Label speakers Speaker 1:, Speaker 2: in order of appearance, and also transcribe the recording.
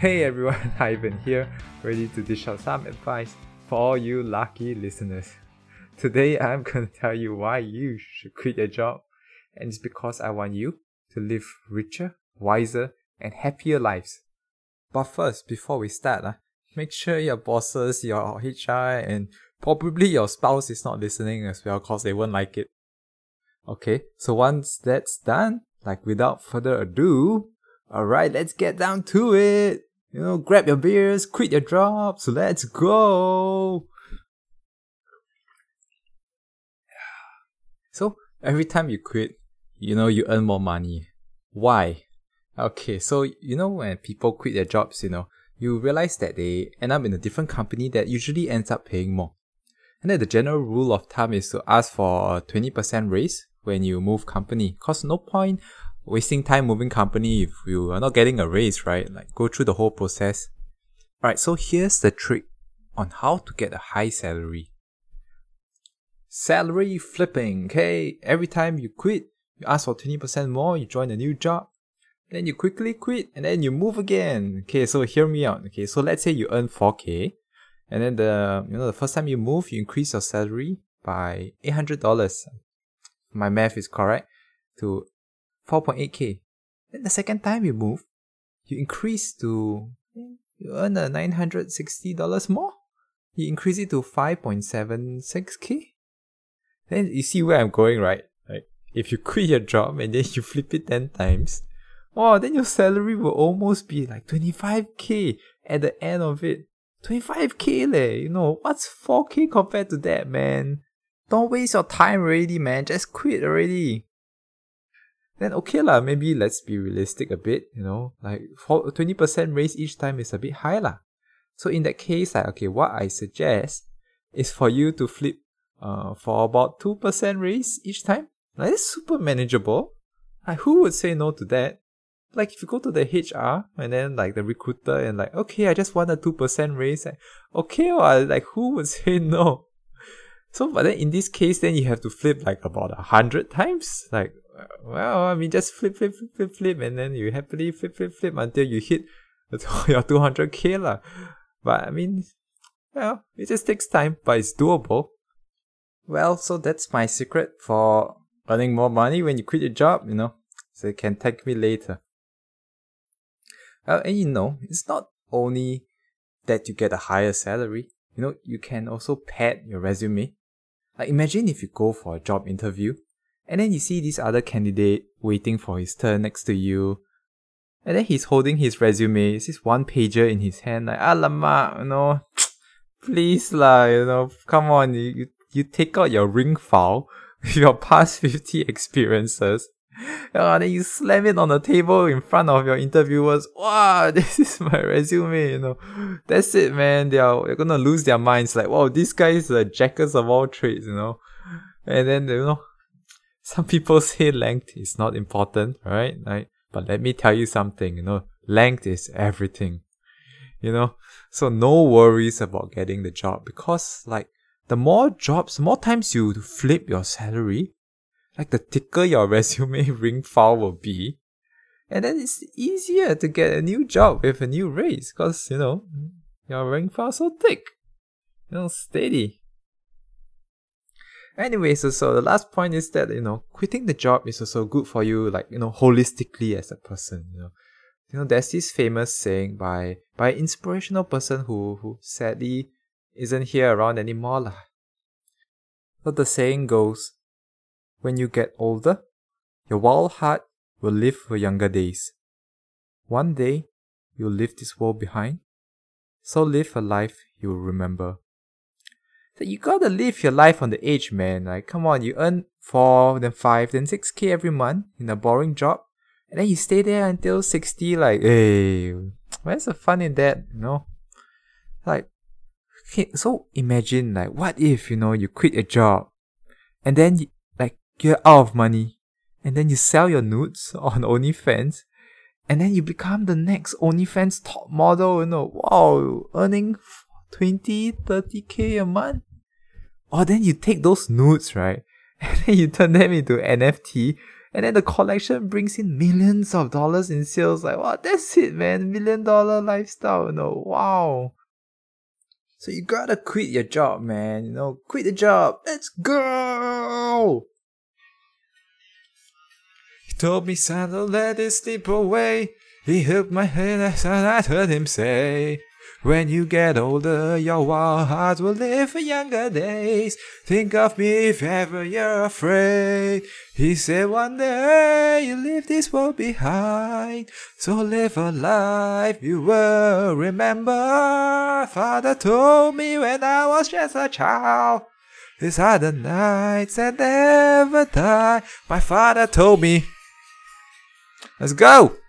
Speaker 1: Hey everyone, Ivan here, ready to dish out some advice for all you lucky listeners. Today I'm gonna tell you why you should quit your job, and it's because I want you to live richer, wiser, and happier lives. But first, before we start, uh, make sure your bosses, your HR, and probably your spouse is not listening as well, cause they won't like it. Okay, so once that's done, like without further ado, alright, let's get down to it. You know, grab your beers, quit your jobs, let's go. So every time you quit, you know, you earn more money. Why? Okay, so you know when people quit their jobs, you know, you realize that they end up in a different company that usually ends up paying more. And then the general rule of thumb is to ask for a 20% raise when you move company. Cause no point wasting time moving company if you are not getting a raise, right? Like go through the whole process. Alright, so here's the trick on how to get a high salary. Salary flipping, okay? Every time you quit, you ask for 20% more, you join a new job, then you quickly quit and then you move again. Okay, so hear me out. Okay, so let's say you earn 4k and then the you know the first time you move, you increase your salary by $800. My math is correct to 4.8k. Then the second time you move, you increase to you earn a $960 more. You increase it to 5.76k. Then you see where I'm going, right? Like if you quit your job and then you flip it 10 times, oh, then your salary will almost be like 25k at the end of it. 25k leh, you know, what's 4k compared to that, man? Don't waste your time already, man. Just quit already then okay lah, maybe let's be realistic a bit, you know, like for 20% raise each time is a bit high lah. So in that case, like, okay, what I suggest is for you to flip uh, for about 2% raise each time. Like, it's super manageable. Like, who would say no to that? Like, if you go to the HR and then, like, the recruiter and, like, okay, I just want a 2% raise. Like, okay, well, like, who would say no? So, but then in this case, then you have to flip, like, about a hundred times. Like, well, I mean, just flip, flip, flip, flip, flip, and then you happily flip, flip, flip until you hit your 200k lah. But I mean, well, it just takes time, but it's doable. Well, so that's my secret for earning more money when you quit your job, you know. So you can thank me later. Well, and you know, it's not only that you get a higher salary, you know, you can also pad your resume. Like imagine if you go for a job interview and then you see this other candidate waiting for his turn next to you. And then he's holding his resume. It's this one pager in his hand, like, alamak, you know, please lah, you know, come on, you, you take out your ring file your past 50 experiences. And ah, then you slam it on the table in front of your interviewers. Wow, this is my resume, you know. That's it, man. They are, they're gonna lose their minds. Like, wow, this guy is a jackers of all trades, you know. And then, you know, some people say length is not important, right? Like, but let me tell you something, you know, length is everything. You know, so no worries about getting the job because like the more jobs, more times you flip your salary, like the thicker your resume ring file will be. And then it's easier to get a new job with a new raise because, you know, your ring file so thick, you know, steady. Anyway, so, so the last point is that, you know, quitting the job is also good for you, like, you know, holistically as a person, you know. You know, there's this famous saying by, by inspirational person who, who sadly isn't here around anymore. Lah. So the saying goes, when you get older, your wild heart will live for younger days. One day, you'll leave this world behind. So live a life you'll remember that you gotta live your life on the edge, man. Like, come on, you earn four, then five, then six k every month in a boring job, and then you stay there until sixty. Like, hey, where's the fun in that? You know, like, okay, so imagine like, what if you know you quit a job, and then you, like you're out of money, and then you sell your nudes on OnlyFans, and then you become the next OnlyFans top model. You know, wow, earning 20, 30k a month. Oh, then you take those nudes, right? And then you turn them into NFT And then the collection brings in millions of dollars in sales. Like, wow, that's it, man. Million dollar lifestyle, you know. Wow. So you gotta quit your job, man. You know, quit the job. Let's go. He told me, son, don't let it slip away. He hooked my head as I heard him say. When you get older, your wild heart will live for younger days. Think of me if ever you're afraid. He said one day you leave this world behind. So live a life you will remember. Father told me when I was just a child. These are the nights that never die. My father told me. Let's go!